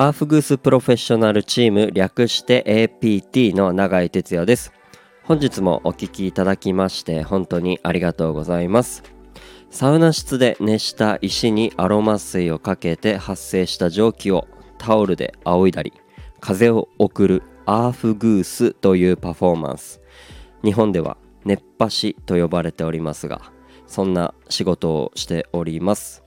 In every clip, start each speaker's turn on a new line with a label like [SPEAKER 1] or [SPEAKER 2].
[SPEAKER 1] アーフグースプロフェッショナルチーム略して APT の永井哲也です。本日もお聞きいただきまして本当にありがとうございます。サウナ室で熱した石にアロマ水をかけて発生した蒸気をタオルで仰いだり風を送るアーフグースというパフォーマンス。日本では熱波師と呼ばれておりますがそんな仕事をしております。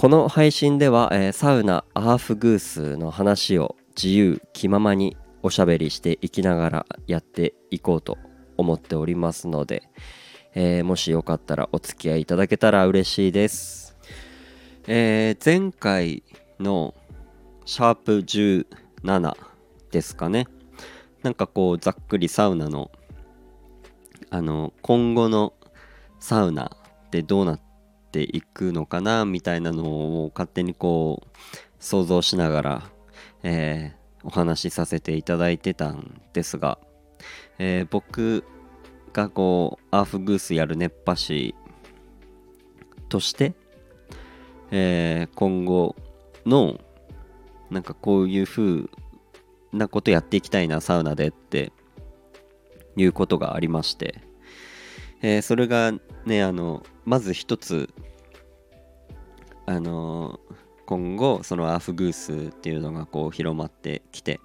[SPEAKER 1] この配信では、えー、サウナアーフグースの話を自由気ままにおしゃべりしていきながらやっていこうと思っておりますので、えー、もしよかったらお付き合いいただけたら嬉しいです、えー、前回のシャープ17ですかね。なんかこうざっくりサウナのあの今後のサウナってどうなってていくのかなみたいなのを勝手にこう想像しながら、えー、お話しさせていただいてたんですが、えー、僕がこうアーフグースやる熱波師として、えー、今後のなんかこういう風なことやっていきたいなサウナでっていうことがありまして、えー、それがねあのまず一つあの今後そのアーフグースっていうのがこう広まってきて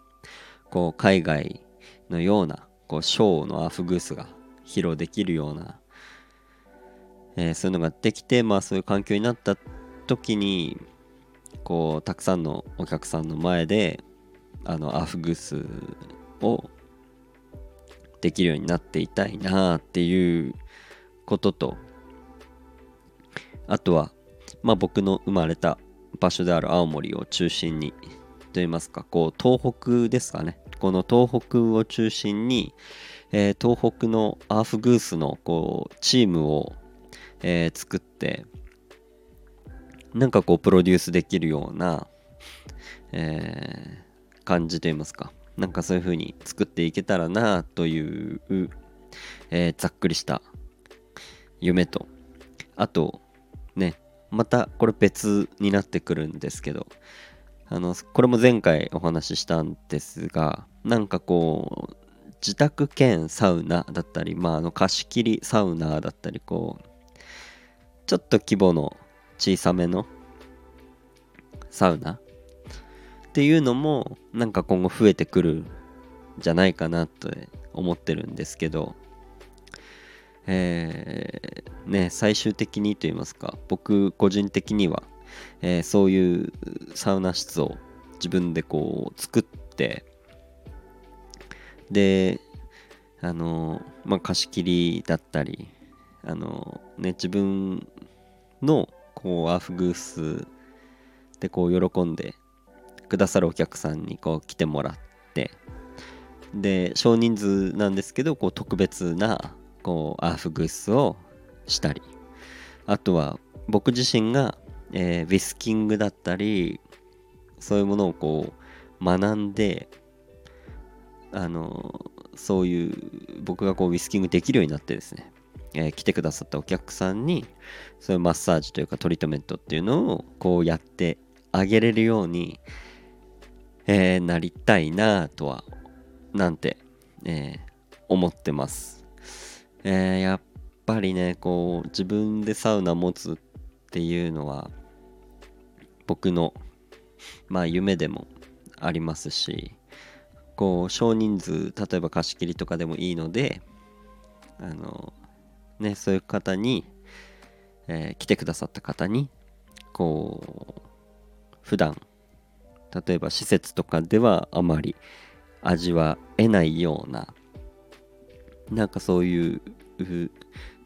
[SPEAKER 1] こう海外のようなこうショーのアーフグースが披露できるような、えー、そういうのができてまあそういう環境になった時にこうたくさんのお客さんの前であのアーフグースをできるようになっていたいなっていうこととあとはまあ僕の生まれた場所である青森を中心にといいますかこう東北ですかね。この東北を中心に、えー、東北のアーフグースのこうチームを、えー、作ってなんかこうプロデュースできるような、えー、感じといいますか。なんかそういう風に作っていけたらなという、えー、ざっくりした夢と。あとねまたこれ別になってくるんですけどあのこれも前回お話ししたんですがなんかこう自宅兼サウナだったりまああの貸し切りサウナだったりこうちょっと規模の小さめのサウナっていうのもなんか今後増えてくるんじゃないかなと思ってるんですけどえー、ね最終的にと言いますか僕個人的には、えー、そういうサウナ室を自分でこう作ってであのまあ貸し切りだったりあのね自分のこうアーフグースでこう喜んでくださるお客さんにこう来てもらってで少人数なんですけどこう特別なこうアーフグースをしたりあとは僕自身が、えー、ウィスキングだったりそういうものをこう学んであのそういう僕がこうウィスキングできるようになってですねえー、来てくださったお客さんにそういうマッサージというかトリートメントっていうのをこうやってあげれるように、えー、なりたいなとはなんて、えー、思ってます、えやっぱりねこう自分でサウナ持つっていうのは僕のまあ夢でもありますしこう少人数例えば貸し切りとかでもいいのであのね、そういう方に、えー、来てくださった方に、こう、普段、例えば施設とかではあまり味わえないような、なんかそういう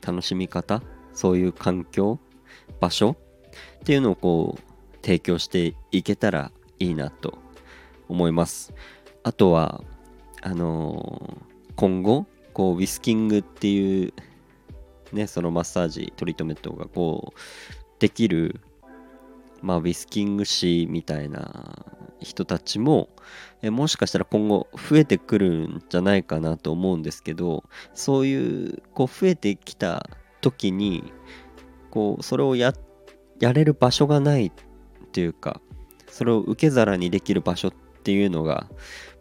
[SPEAKER 1] 楽しみ方、そういう環境、場所っていうのをこう、提供していけたらいいなと思います。あとは、あのー、今後、こう、ウィスキングっていうね、そのマッサージトリートメントがこうできる、まあ、ウィスキング師みたいな人たちもえもしかしたら今後増えてくるんじゃないかなと思うんですけどそういうこう増えてきた時にこうそれをややれる場所がないっていうかそれを受け皿にできる場所っていうのが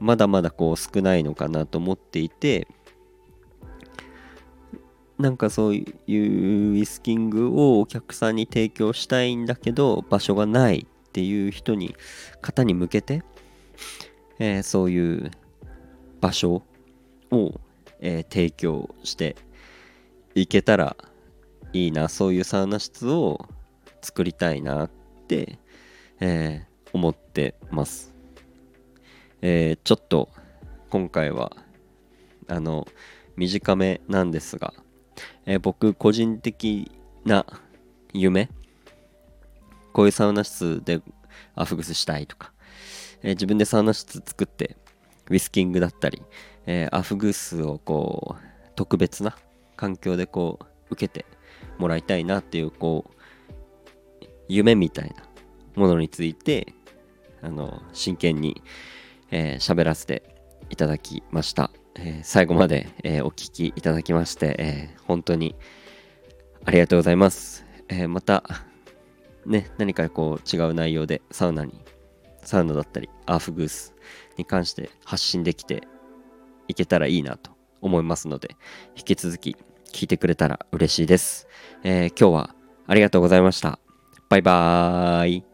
[SPEAKER 1] まだまだこう少ないのかなと思っていてなんかそういうウィスキングをお客さんに提供したいんだけど場所がないっていう人に方に向けて、えー、そういう場所を、えー、提供していけたらいいなそういうサウナ室を作りたいなって、えー、思ってます、えー、ちょっと今回はあの短めなんですがえー、僕個人的な夢こういうサウナ室でアフグスしたいとか、えー、自分でサウナ室作ってウィスキングだったり、えー、アフグスをこう特別な環境でこう受けてもらいたいなっていうこう夢みたいなものについてあの真剣に喋、えー、らせていただきました。えー、最後まで、えー、お聴きいただきまして、えー、本当にありがとうございます。えまた、ね、何かこう違う内容でサウナに、サウナだったり、アーフグースに関して発信できていけたらいいなと思いますので、引き続き聞いてくれたら嬉しいです。え今日はありがとうございました。バイバーイ。